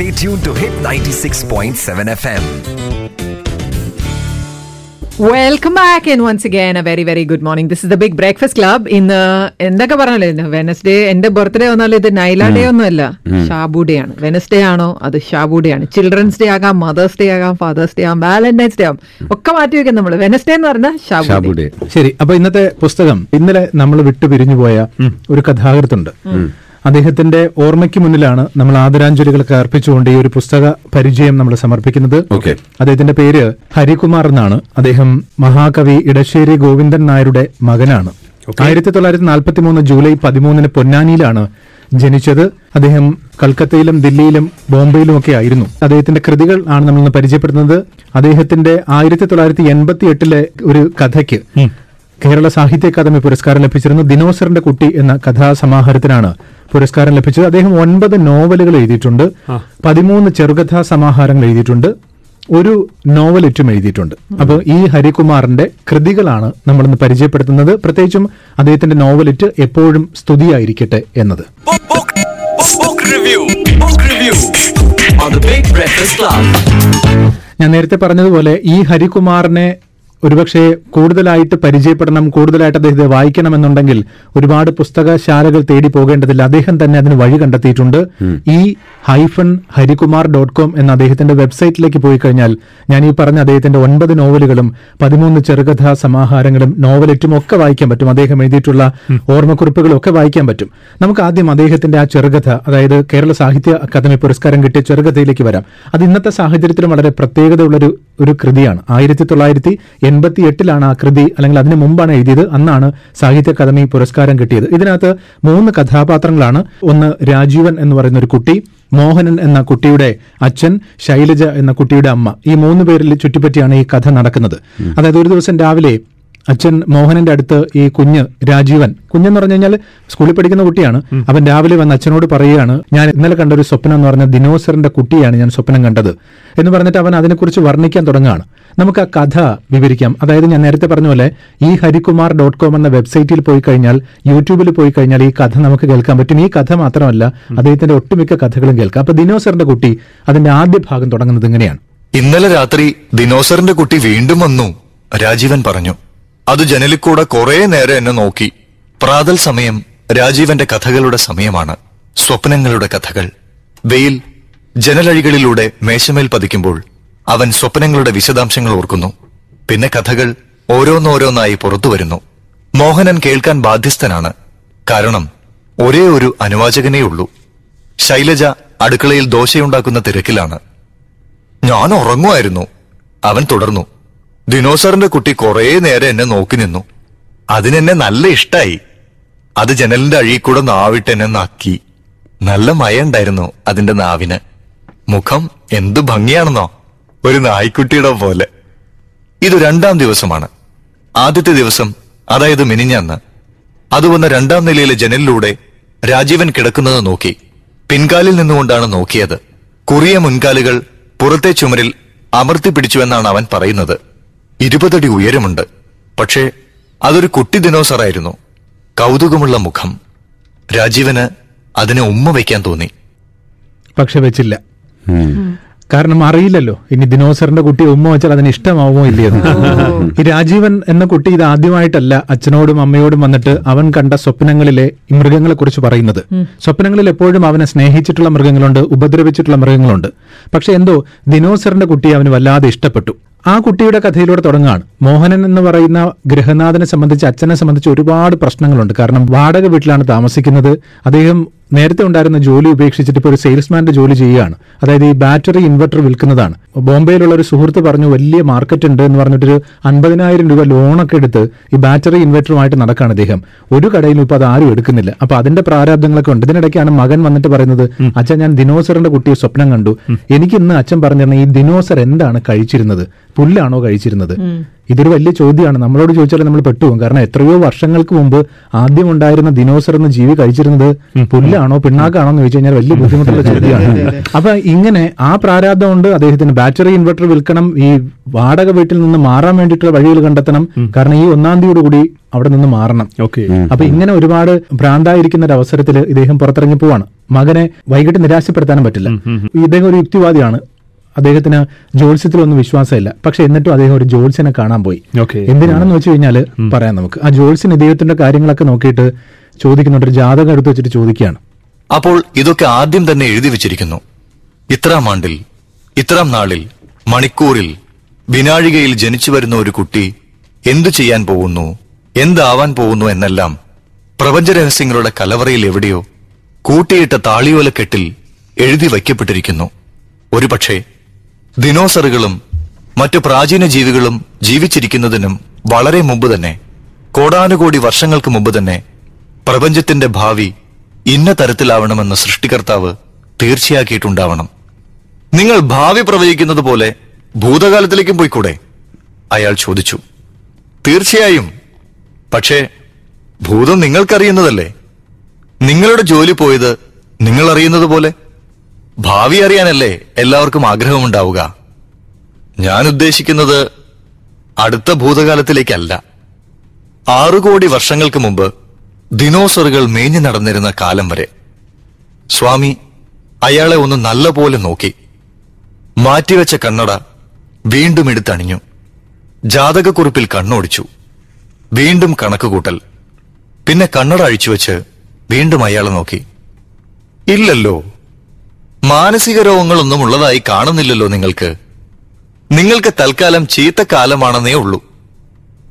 Stay tuned to Hit 96.7 FM. Welcome back and once again a very very good morning this is the big breakfast club ഇന്ന് എന്തൊക്കെ പറഞ്ഞല്ലോ ഇന്ന് Wednesday എന്റെ birthday ഒന്നല്ല ഇത് Nyla day ഒന്നുമല്ല. ഷാബു ഡേ ആണ്. വെനസ്ഡേ ആണോ? അത് ഷാബു ഡേ ആണ്. ചിൽഡ്രൻസ് ഡേ ആകാം മദേഴ്സ് ഡേ ആകാം ഫാദേഴ്സ് ഡേ ആകാം വാലന്റൈൻസ് ഡേ ആകാം. ഒക്കെ മാറ്റി വെക്കാം നമ്മൾ വെനസ്ഡേ എന്ന് പറഞ്ഞാൽ ഷാബു ഡേ ശരി അപ്പൊ ഇന്നത്തെ പുസ്തകം ഇന്നലെ നമ്മൾ വിട്ടു പിരിഞ്ഞുപോയ ഒരു കഥാകൃത്തുണ്ട്. അദ്ദേഹത്തിന്റെ ഓർമ്മയ്ക്ക് മുന്നിലാണ് നമ്മൾ ആദരാഞ്ജലികളൊക്കെ അർപ്പിച്ചുകൊണ്ട് ഈ ഒരു പുസ്തക പരിചയം നമ്മൾ സമർപ്പിക്കുന്നത്. അദ്ദേഹത്തിന്റെ പേര് ഹരികുമാർ എന്നാണ്. അദ്ദേഹം മഹാകവി ഇടശ്ശേരി ഗോവിന്ദൻ നായരുടെ മകനാണ്. ആയിരത്തി തൊള്ളായിരത്തി നാൽപ്പത്തി മൂന്ന് ജൂലൈ പതിമൂന്നിന് പൊന്നാനിയിലാണ് ജനിച്ചത്. അദ്ദേഹം കൽക്കത്തയിലും ദില്ലിയിലും ബോംബെയിലും ഒക്കെ ആയിരുന്നു. അദ്ദേഹത്തിന്റെ കൃതികൾ ആണ് നമ്മൾ ഇന്ന് പരിചയപ്പെടുന്നത് അദ്ദേഹത്തിന്റെ ആയിരത്തി തൊള്ളായിരത്തി എൺപത്തി എട്ടിലെ ഒരു കഥയ്ക്ക് കേരള സാഹിത്യ അക്കാദമി പുരസ്കാരം ലഭിച്ചിരുന്നു. ദിനോസറിന്റെ കുട്ടി എന്ന കഥാസമാഹാരത്തിനാണ് പുരസ്കാരം ലഭിച്ചത്. അദ്ദേഹം ഒൻപത് നോവലുകൾ എഴുതിയിട്ടുണ്ട്. പതിമൂന്ന് ചെറുകഥാ സമാഹാരങ്ങൾ എഴുതിയിട്ടുണ്ട്. ഒരു നോവലിറ്റും എഴുതിയിട്ടുണ്ട്. അപ്പോൾ ഈ ഹരികുമാറിന്റെ കൃതികളാണ് നമ്മൾ ഇന്ന് പരിചയപ്പെടുത്തുന്നത്. പ്രത്യേകിച്ചും അദ്ദേഹത്തിന്റെ നോവലിറ്റ് എപ്പോഴും സ്തുതിയായിരിക്കട്ടെ എന്നത്. Book, book, book, book review. Book review on the Big Breakfast Club. ഞാൻ നേരത്തെ പറഞ്ഞതുപോലെ ഈ ഹരികുമാറിനെ ഒരുപക്ഷെ കൂടുതലായിട്ട് പരിചയപ്പെടണം കൂടുതലായിട്ട് അദ്ദേഹത്തെ വായിക്കണമെന്നുണ്ടെങ്കിൽ ഒരുപാട് പുസ്തകശാലകൾ തേടി പോകേണ്ടതില്ല. അദ്ദേഹം തന്നെ അതിന് വഴി കണ്ടെത്തിയിട്ടുണ്ട്. ഈ ഹൈഫൺ ഹരികുമാർ ഡോട്ട് കോം എന്ന അദ്ദേഹത്തിന്റെ വെബ്സൈറ്റിലേക്ക് പോയി കഴിഞ്ഞാൽ ഞാൻ ഈ പറഞ്ഞ അദ്ദേഹത്തിന്റെ ഒൻപത് നോവലുകളും പതിമൂന്ന് ചെറുകഥാ സമാഹാരങ്ങളും നോവലറ്റും ഒക്കെ വായിക്കാൻ പറ്റും. അദ്ദേഹം എഴുതിയിട്ടുള്ള ഓർമ്മക്കുറിപ്പുകളും ഒക്കെ വായിക്കാൻ പറ്റും. നമുക്ക് ആദ്യം അദ്ദേഹത്തിന്റെ ആ ചെറുകഥ അതായത് കേരള സാഹിത്യ അക്കാദമി പുരസ്കാരം കിട്ടിയ ചെറുകഥയിലേക്ക് വരാം. അത് ഇന്നത്തെ സാഹചര്യത്തിലും വളരെ പ്രത്യേകതയുള്ളൊരു ഒരു കൃതിയാണ്. ആയിരത്തി തൊള്ളായിരത്തി എൺപത്തി എട്ടിലാണ് ആ കൃതി അല്ലെങ്കിൽ അതിനു മുമ്പാണ് എഴുതിയത്. അന്നാണ് സാഹിത്യ അക്കാദമി പുരസ്കാരം കിട്ടിയത്. ഇതിനകത്ത് മൂന്ന് കഥാപാത്രങ്ങളാണ്. ഒന്ന് രാജീവൻ എന്ന് പറയുന്ന ഒരു കുട്ടി മോഹനൻ എന്ന കുട്ടിയുടെ അച്ഛൻ ശൈലജ എന്ന കുട്ടിയുടെ അമ്മ. ഈ മൂന്ന് പേരിൽ ചുറ്റിപ്പറ്റിയാണ് ഈ കഥ നടക്കുന്നത്. അതായത് ഒരു ദിവസം രാവിലെ അച്ഛൻ മോഹനന്റെ അടുത്ത് ഈ കുഞ്ഞ് രാജീവൻ. കുഞ്ഞെന്ന് പറഞ്ഞു കഴിഞ്ഞാൽ സ്കൂളിൽ പഠിക്കുന്ന കുട്ടിയാണ്. അവൻ രാവിലെ വന്ന് അച്ഛനോട് പറയുകയാണ് ഞാൻ ഇന്നലെ കണ്ട ഒരു സ്വപ്നം എന്ന് പറഞ്ഞ ദിനോസറിന്റെ കുട്ടിയാണ് ഞാൻ സ്വപ്നം കണ്ടത്. എന്ന് പറഞ്ഞിട്ട് അവൻ അതിനെക്കുറിച്ച് വർണിക്കാൻ തുടങ്ങുകയാണ്. നമുക്ക് ആ കഥ വിവരിക്കാം. അതായത് ഞാൻ നേരത്തെ പറഞ്ഞ പോലെ ഈ ഹരികുമാർ ഡോട്ട് കോം എന്ന വെബ്സൈറ്റിൽ പോയി കഴിഞ്ഞാൽ യൂട്യൂബിൽ പോയി കഴിഞ്ഞാൽ ഈ കഥ നമുക്ക് കേൾക്കാൻ പറ്റും. ഈ കഥ മാത്രമല്ല അദ്ദേഹത്തിന്റെ ഒട്ടുമിക്ക കഥകളും കേൾക്കാം. അപ്പൊ ദിനോസറിന്റെ കുട്ടി അതിന്റെ ആദ്യ ഭാഗം തുടങ്ങുന്നത് ഇങ്ങനെയാണ്. ഇന്നലെ രാത്രി ദിനോസറിന്റെ കുട്ടി വീണ്ടും വന്നു രാജീവൻ പറഞ്ഞു. അത് ജനലിൽ കൂടെ കുറെ നേരം എന്നെ നോക്കി. പ്രാതൽ സമയം രാജീവന്റെ കഥകളുടെ സമയമാണ്. സ്വപ്നങ്ങളുടെ കഥകൾ. വെയിൽ ജനലഴികളിലൂടെ മേശമേൽ പതിക്കുമ്പോൾ അവൻ സ്വപ്നങ്ങളുടെ വിശദാംശങ്ങൾ ഓർക്കുന്നു. പിന്നെ കഥകൾ ഓരോന്നോരോന്നായി പുറത്തു വരുന്നു. മോഹനൻ കേൾക്കാൻ ബാധ്യസ്ഥനാണ്. കാരണം ഒരേ ഒരു അനുവാചകനേ ഉള്ളൂ. ശൈലജ അടുക്കളയിൽ ദോശയുണ്ടാക്കുന്ന തിരക്കിലാണ്. ഞാൻ ഉറങ്ങുമായിരുന്നു. അവൻ തുടർന്നു. ദിനോസറിന്റെ കുട്ടി കുറേ നേരം എന്നെ നോക്കി നിന്നു. അതിനെന്നെ നല്ല ഇഷ്ടായി. അത് ജനലിന്റെ അഴിക്കൂടെ കൂടെ നാവിട്ട് എന്നെ നക്കി. നല്ല മയണ്ടായിരുന്നു അതിന്റെ നാവിന്. മുഖം എന്ത് ഭംഗിയാണെന്നോ. ഒരു നായ്ക്കുട്ടിയുടെ പോലെ. ഇത് രണ്ടാം ദിവസമാണ്. ആദ്യത്തെ ദിവസം അതായത് മിനിഞ്ഞന്ന്. അത് വന്ന രണ്ടാം നിലയിലെ ജനലിലൂടെ രാജീവൻ കിടക്കുന്നത് നോക്കി. പിൻകാലിൽ നിന്നുകൊണ്ടാണ് നോക്കിയത്. കുറിയ മുൻകാലുകൾ പുറത്തെ ചുമരിൽ അമർത്തി പിടിച്ചുവെന്നാണ് അവൻ പറയുന്നത്. ഇരുപതടി ഉയരമുണ്ട്. പക്ഷേ അതൊരു കുട്ടി ദിനോസറായിരുന്നു. കൗതുകമുള്ള മുഖം. രാജീവന് അതിനെ ഉമ്മ വയ്ക്കാൻ തോന്നി. പക്ഷെ വെച്ചില്ല. കാരണം അറിയില്ലല്ലോ ഇനി ദിനോസറിന്റെ കുട്ടി ഉമ്മ വെച്ചാൽ അതിന് ഇഷ്ടമാവുമോ ഇല്ലയെന്ന് ഈ രാജീവൻ എന്ന കുട്ടി ഇത് ആദ്യമായിട്ടല്ല അച്ഛനോടും അമ്മയോടും വന്നിട്ട് അവൻ കണ്ട സ്വപ്നങ്ങളിലെ ഈ മൃഗങ്ങളെ കുറിച്ച് പറയുന്നത് സ്വപ്നങ്ങളിൽ എപ്പോഴും അവനെ സ്നേഹിച്ചിട്ടുള്ള മൃഗങ്ങളുണ്ട് ഉപദ്രവിച്ചിട്ടുള്ള മൃഗങ്ങളുണ്ട്. പക്ഷെ എന്തോ ദിനോസറിന്റെ കുട്ടി അവന് വല്ലാതെ ഇഷ്ടപ്പെട്ടു. ആ കുട്ടിയുടെ കഥയിലൂടെ തുടങ്ങുകയാണ് മോഹനൻ എന്ന് പറയുന്ന ഗൃഹനാഥനെ സംബന്ധിച്ച് അച്ഛനെ സംബന്ധിച്ച് ഒരുപാട് പ്രശ്നങ്ങളുണ്ട്. കാരണം വാടക വീട്ടിലാണ് താമസിക്കുന്നത്. അദ്ദേഹം നേരത്തെ ഉണ്ടായിരുന്ന ജോലി ഉപേക്ഷിച്ചിട്ട് ഇപ്പോൾ ഒരു സെയിൽസ്മാന്റെ ജോലി ചെയ്യുകയാണ്. അതായത് ഈ ബാറ്ററി ഇൻവെർട്ടർ വിൽക്കുന്നതാണ്. ബോംബെയിലുള്ള ഒരു സുഹൃത്ത് പറഞ്ഞു വലിയ മാർക്കറ്റ് ഉണ്ട് എന്ന് പറഞ്ഞിട്ടൊരു അൻപതിനായിരം രൂപ ലോണൊക്കെ എടുത്ത് ഈ ബാറ്ററി ഇൻവെർട്ടറുമായിട്ട് നടക്കുകയാണ് അദ്ദേഹം ഒരു കടയിലും ഇപ്പോൾ അത് ആരും എടുക്കുന്നില്ല. അപ്പൊ അതിന്റെ പ്രാരാബ്ദങ്ങളൊക്കെ ഉണ്ട്. ഇതിനിടയ്ക്കാണ് മകൻ വന്നിട്ട് പറയുന്നത് അച്ഛൻ ഞാൻ ദിനോസറിന്റെ കുട്ടിയെ സ്വപ്നം കണ്ടു. എനിക്ക് ഇന്ന് അച്ഛൻ പറഞ്ഞിരുന്ന ഈ ദിനോസർ എന്താണ് കഴിച്ചിരുന്നത്? പുല്ലാണോ കഴിച്ചിരുന്നത്? ഇതൊരു വലിയ ചോദ്യമാണ്. നമ്മളോട് ചോദിച്ചാൽ നമ്മൾ പെട്ടുപോകും കാരണം എത്രയോ വർഷങ്ങൾക്ക് മുമ്പ് ആദ്യം ഉണ്ടായിരുന്ന ദിനോസർ എന്ന ജീവി കഴിച്ചിരുന്നത് പുല്ലാണോ പിണ്ണാക്കാണോ എന്ന് ചോദിച്ചു കഴിഞ്ഞാൽ വലിയ ബുദ്ധിമുട്ടുള്ള ചോദ്യമാണ്. അപ്പൊ ഇങ്ങനെ ആ പ്രാരാബ്ദം ഉണ്ട് അദ്ദേഹത്തിന്. ബാറ്ററി ഇൻവെർട്ടർ വിൽക്കണം ഈ വാടക വീട്ടിൽ നിന്ന് മാറാൻ വേണ്ടിയിട്ടുള്ള വഴികൾ കണ്ടെത്തണം. കാരണം ഈ ഒന്നാം തീയതിയോട് കൂടി അവിടെ നിന്ന് മാറണം. ഓക്കെ. അപ്പൊ ഇങ്ങനെ ഒരുപാട് ഭ്രാന്തായിരിക്കുന്ന ഒരു അവസരത്തിൽ ഇദ്ദേഹം പുറത്തിറങ്ങി പോവാണ്. മകനെ വൈകിട്ട് നിരാശപ്പെടുത്താനും പറ്റില്ല. ഇദ്ദേഹം ഒരു യുക്തിവാദിയാണ്. അദ്ദേഹത്തിന് ജ്യോത്സ്യത്തിലൊന്നും വിശ്വാസമില്ല. പക്ഷെ എന്നിട്ടും അദ്ദേഹം ഒരു ജ്യോത്സ്യനെ കാണാൻ പോയി. എന്തിനാണെന്ന് വെച്ച് കഴിഞ്ഞാൽ പറയാം നമുക്ക്. ആ ജ്യോത്സ്യൻ ഇദ്ദേഹത്തിന്റെ കാര്യങ്ങളൊക്കെ നോക്കിയിട്ട് ചോദിക്കുന്നുണ്ട്. ഒരു ജാതകം എടുത്ത് വെച്ചിട്ട് ചോദിക്കുകയാണ്. അപ്പോൾ ഇതൊക്കെ ആദ്യം തന്നെ എഴുതി വെച്ചിരിക്കുന്നു. ഇത്രാം ആണ്ടിൽ ഇത്രാം നാളിൽ മണിക്കൂറിൽ വിനാഴികയിൽ ജനിച്ചു വരുന്ന ഒരു കുട്ടി എന്തു ചെയ്യാൻ പോകുന്നു എന്താവാൻ പോകുന്നു എന്നെല്ലാം പ്രപഞ്ചരഹസ്യങ്ങളുടെ കലവറയിൽ എവിടെയോ കൂട്ടിയിട്ട താളിയോലക്കെട്ടിൽ എഴുതി വയ്ക്കപ്പെട്ടിരിക്കുന്നു. ഒരുപക്ഷെ ദിനോസറുകളും മറ്റു പ്രാചീന ജീവികളും ജീവിച്ചിരിക്കുന്നതിനും വളരെ മുമ്പ് തന്നെ കോടാനുകോടി വർഷങ്ങൾക്ക് മുമ്പ് തന്നെ പ്രപഞ്ചത്തിന്റെ ഭാവി ഇന്ന തരത്തിലാവണമെന്ന് സൃഷ്ടികർത്താവ് തീർച്ചയാക്കിയിട്ടുണ്ടാവണം. നിങ്ങൾ ഭാവി പ്രവചിക്കുന്നത് പോലെ ഭൂതകാലത്തിലേക്കും പോയിക്കൂടെ? അയാൾ ചോദിച്ചു. തീർച്ചയായും. പക്ഷേ ഭൂതം നിങ്ങൾക്കറിയുന്നതല്ലേ? നിങ്ങളുടെ ജോലി പോയത് നിങ്ങൾ അറിയുന്നത് പോലെ? ഭാവി അറിയാനല്ലേ എല്ലാവർക്കും ആഗ്രഹമുണ്ടാവുക. ഞാൻ ഉദ്ദേശിക്കുന്നത് അടുത്ത ഭൂതകാലത്തിലേക്കല്ല. ആറു കോടി വർഷങ്ങൾക്ക് മുമ്പ് ദിനോസറുകൾ മേഞ്ഞു നടന്നിരുന്ന കാലം വരെ സ്വാമി അയാളെ ഒന്ന് നല്ലപോലെ നോക്കി. മാറ്റിവെച്ച കണ്ണട വീണ്ടും എടുത്തണിഞ്ഞു. ജാതകക്കുറിപ്പിൽ കണ്ണോടിച്ചു. വീണ്ടും കണക്കുകൂട്ടൽ. പിന്നെ കണ്ണട അഴിച്ചുവെച്ച് വീണ്ടും അയാളെ നോക്കി. ഇല്ലല്ലോ. മാനസിക രോഗങ്ങളൊന്നും ഉള്ളതായി കാണുന്നില്ലല്ലോ നിങ്ങൾക്ക്. നിങ്ങൾക്ക് തൽക്കാലം ചീത്ത കാലമാണെന്നേ ഉള്ളൂ.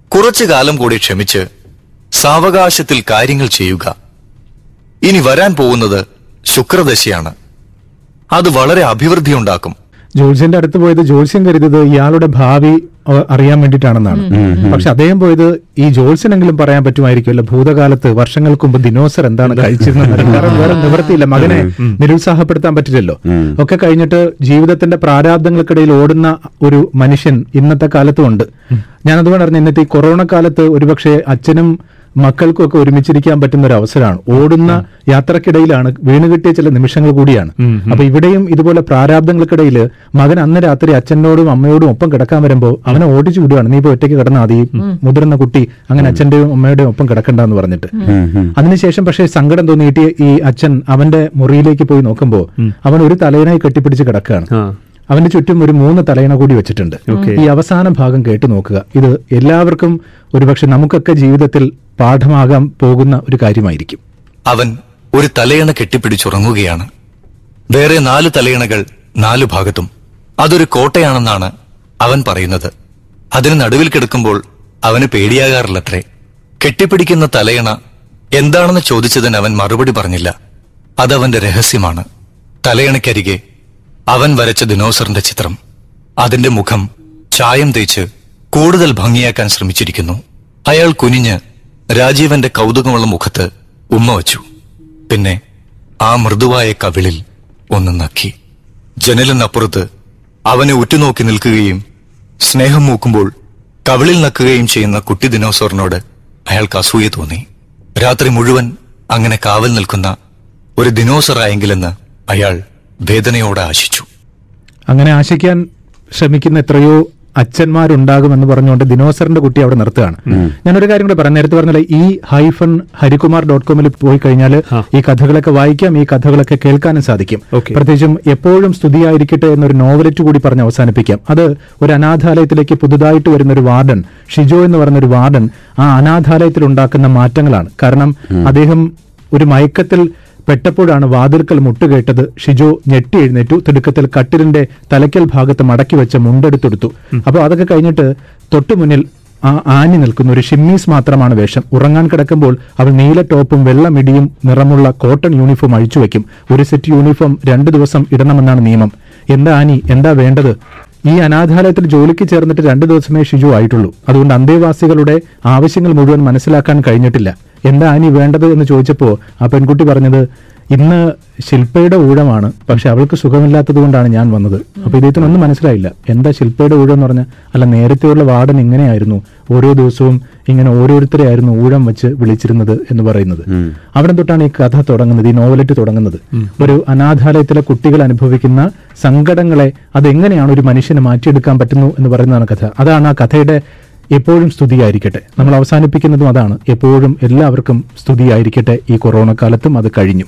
കുറച്ചു കാലം കൂടി ക്ഷമിച്ച് സാവകാശത്തിൽ കാര്യങ്ങൾ ചെയ്യുക. ഇനി വരാൻ പോകുന്നത് ശുക്രദശയാണ്. അത് വളരെ അഭിവൃദ്ധി ഉണ്ടാക്കും ജോത്സ്യന്റെ അടുത്ത് പോയത് ജോത്സ്യം കരുതിയത് ഇയാളുടെ ഭാവി അറിയാൻ വേണ്ടിയിട്ടാണെന്നാണ്. പക്ഷെ അദ്ദേഹം പോയത് ഈ ജോത്സ്യനെങ്കിലും പറയാൻ പറ്റുമായിരിക്കുമല്ലോ. ഭൂതകാലത്ത് വർഷങ്ങൾക്ക് മുമ്പ് ദിനോസർ എന്താണ് കഴിച്ചിരുന്നത്? കാരണം വേറെ നിവർത്തിയില്ല മകനെ നിരുത്സാഹപ്പെടുത്താൻ പറ്റില്ലല്ലോ. ഒക്കെ കഴിഞ്ഞിട്ട് ജീവിതത്തിന്റെ പ്രാരാബ്ദങ്ങൾക്കിടയിൽ ഓടുന്ന ഒരു മനുഷ്യൻ ഇന്നത്തെ കാലത്തും ഉണ്ട്. അതുകൊണ്ട് പറഞ്ഞു ഇന്നത്തെ ഈ കൊറോണ കാലത്ത് ഒരുപക്ഷെ അച്ഛനും മക്കൾക്കും ഒക്കെ ഒരുമിച്ചിരിക്കാൻ പറ്റുന്ന ഒരു അവസരമാണ് ഓടുന്ന യാത്രക്കിടയിലാണ് വീണുകിട്ടിയ ചില നിമിഷങ്ങൾ കൂടിയാണ്. അപ്പൊ ഇവിടെയും ഇതുപോലെ പ്രാരാബ്ദങ്ങൾക്കിടയിൽ മകൻ അന്ന് രാത്രി അച്ഛനോടും അമ്മയോടും ഒപ്പം കിടക്കാൻ വരുമ്പോൾ അവനെ ഓടിച്ചു വിടുകയാണ് നീ ഇപ്പൊ ഒറ്റയ്ക്ക് കിടന്നാൽ മതി. മുതിർന്ന കുട്ടി അങ്ങനെ അച്ഛന്റെയും അമ്മയുടെയും ഒപ്പം കിടക്കണ്ടെന്ന് പറഞ്ഞിട്ട്. അതിനുശേഷം പക്ഷേ സങ്കടം തോന്നിയിട്ട് ഈ അച്ഛൻ അവന്റെ മുറിയിലേക്ക് പോയി നോക്കുമ്പോൾ അവൻ ഒരു തലയിനായി കെട്ടിപ്പിടിച്ച് കിടക്കുകയാണ് അവന്റെ ചുറ്റും ഒരു മൂന്ന് തലയണ കൂടി വെച്ചിട്ടുണ്ട്. ഈ അവസാന ഭാഗം കേട്ടു നോക്കുക. ഇത് എല്ലാവർക്കും ഒരുപക്ഷെ നമുക്കൊക്കെ ജീവിതത്തിൽ പാഠമാകാൻ പോകുന്ന ഒരു കാര്യമായിരിക്കും. അവൻ ഒരു തലയണ കെട്ടിപ്പിടിച്ചുറങ്ങുകയാണ്. വേറെ നാല് തലയണകൾ നാലു ഭാഗത്തും. അതൊരു കോട്ടയാണെന്നാണ് അവൻ പറയുന്നത്. അതിന് നടുവിൽ കിടക്കുമ്പോൾ അവന് പേടിയാകാറില്ലത്രേ. കെട്ടിപ്പിടിക്കുന്ന തലയണ എന്താണെന്ന് ചോദിച്ചതിന് അവൻ മറുപടി പറഞ്ഞില്ല. അതവന്റെ രഹസ്യമാണ്. തലയണയ്ക്കരികെ അവൻ വരച്ച ദിനോസറിന്റെ ചിത്രം. അതിന്റെ മുഖം ചായം തേച്ച് കൂടുതൽ ഭംഗിയാക്കാൻ ശ്രമിച്ചിരിക്കുന്നു. അയാൾ കുനിഞ്ഞ് രാജീവന്റെ കൗതുകമുള്ള മുഖത്ത് ഉമ്മ വച്ചു. പിന്നെ ആ മൃദുവായ കവിളിൽ ഒന്ന് നക്കി. ജനലിനപ്പുറത്ത് അവനെ ഉറ്റുനോക്കി നിൽക്കുകയും സ്നേഹം മൂക്കുമ്പോൾ കവിളിൽ നക്കുകയും ചെയ്യുന്ന കുട്ടി ദിനോസോറിനോട് അയാൾക്ക് അസൂയ തോന്നി. രാത്രി മുഴുവൻ അങ്ങനെ കാവൽ നിൽക്കുന്ന ഒരു ദിനോസറായെങ്കിലെന്ന് അയാൾ വേദനയോടെ ആശിച്ചു. അങ്ങനെ ആശിക്കാൻ ശ്രമിക്കുന്ന എത്രയോ അച്ഛന്മാരുണ്ടാകുമെന്ന് പറഞ്ഞുകൊണ്ട് ദിനോസറിന്റെ കുട്ടി അവിടെ നിർത്തുകയാണ്. ഞാനൊരു കാര്യം കൂടെ പറഞ്ഞു നേരത്തെ പറഞ്ഞില്ല ഈ ഹൈഫൺ ഹരികുമാർ ഡോട്ട് കോമിൽ പോയി കഴിഞ്ഞാൽ ഈ കഥകളൊക്കെ വായിക്കാം ഈ കഥകളൊക്കെ കേൾക്കാനും സാധിക്കും. Okay. പ്രത്യേകിച്ചും എപ്പോഴും സ്തുതിയായിരിക്കട്ടെ എന്നൊരു നോവലറ്റ് കൂടി പറഞ്ഞ് അവസാനിപ്പിക്കാം. അത് ഒരു അനാഥാലയത്തിലേക്ക് പുതുതായിട്ട് വരുന്ന ഒരു വാർഡൻ ഷിജോ എന്ന് പറയുന്ന ഒരു വാർഡൻ ആ അനാഥാലയത്തിൽ ഉണ്ടാക്കുന്ന മാറ്റങ്ങളാണ്. കാരണം അദ്ദേഹം ഒരു മയക്കത്തിൽ പെട്ടപ്പോഴാണ് വാതിൽക്കൽ മുട്ടുകേട്ടത്. ഷിജോ ഞെട്ടി എഴുന്നേറ്റു. തിടുക്കത്തിൽ കട്ടിലിന്റെ തലയ്ക്കൽ ഭാഗത്ത് മടക്കി വെച്ച മുണ്ടെടുത്തെടുത്തു. അപ്പോൾ അതൊക്കെ കഴിഞ്ഞിട്ട് തൊട്ടു മുന്നിൽ ആ ആനി നിൽക്കുന്ന ഒരു ഷിമ്മീസ് മാത്രമാണ് വേഷം. ഉറങ്ങാൻ കിടക്കുമ്പോൾ അവൾ നീല ടോപ്പും വെള്ള മിടിയും നിറമുള്ള കോട്ടൺ യൂണിഫോം അഴിച്ചു വെക്കും. ഒരു സെറ്റ് യൂണിഫോം രണ്ടു ദിവസം ഇടണമെന്നാണ് നിയമം. എന്താ ആനി? എന്താ വേണ്ടത്? ഈ അനാഥാലയത്തിൽ ജോലിക്ക് ചേർന്നിട്ട് രണ്ടു ദിവസമേ ഷിജു ആയിട്ടുള്ളൂ. അതുകൊണ്ട് അന്തേവാസികളുടെ ആവശ്യങ്ങൾ മുഴുവൻ മനസ്സിലാക്കാൻ കഴിഞ്ഞിട്ടില്ല. എന്താ ആനി വേണ്ടത് എന്ന് ചോദിച്ചപ്പോ ആ പെൺകുട്ടി പറഞ്ഞത് ഇന്ന് ശില്പയുടെ ഊഴമാണ് പക്ഷെ അവൾക്ക് സുഖമില്ലാത്തത് കൊണ്ടാണ് ഞാൻ വന്നത്. അപ്പൊ ഇദ്ദേഹത്തിനൊന്നും മനസ്സിലായില്ല. എന്താ ശില്പയുടെ ഊഴം എന്ന് പറഞ്ഞാൽ അല്ല നേരത്തെയുള്ള വാർഡൻ ഇങ്ങനെയായിരുന്നു ഓരോ ദിവസവും ഇങ്ങനെ ഓരോരുത്തരെ ആയിരുന്നു ഊഴം വെച്ച് വിളിച്ചിരുന്നത് എന്ന് പറയുന്നത്. അവിടെ തൊട്ടാണ് ഈ കഥ തുടങ്ങുന്നത് ഈ നോവലറ്റ് തുടങ്ങുന്നത്. ഒരു അനാഥാലയത്തിലെ കുട്ടികൾ അനുഭവിക്കുന്ന സങ്കടങ്ങളെ അതെങ്ങനെയാണ് ഒരു മനുഷ്യനെ മാറ്റിയെടുക്കാൻ പറ്റുന്നു എന്ന് പറയുന്നതാണ് കഥ. അതാണ് ആ കഥയുടെ എപ്പോഴും സ്തുതിയായിരിക്കട്ടെ. നമ്മൾ അവസാനിപ്പിക്കുന്നതും അതാണ്. എപ്പോഴും എല്ലാവർക്കും സ്തുതിയായിരിക്കട്ടെ. ഈ കൊറോണ കാലത്തും അത് കഴിഞ്ഞു.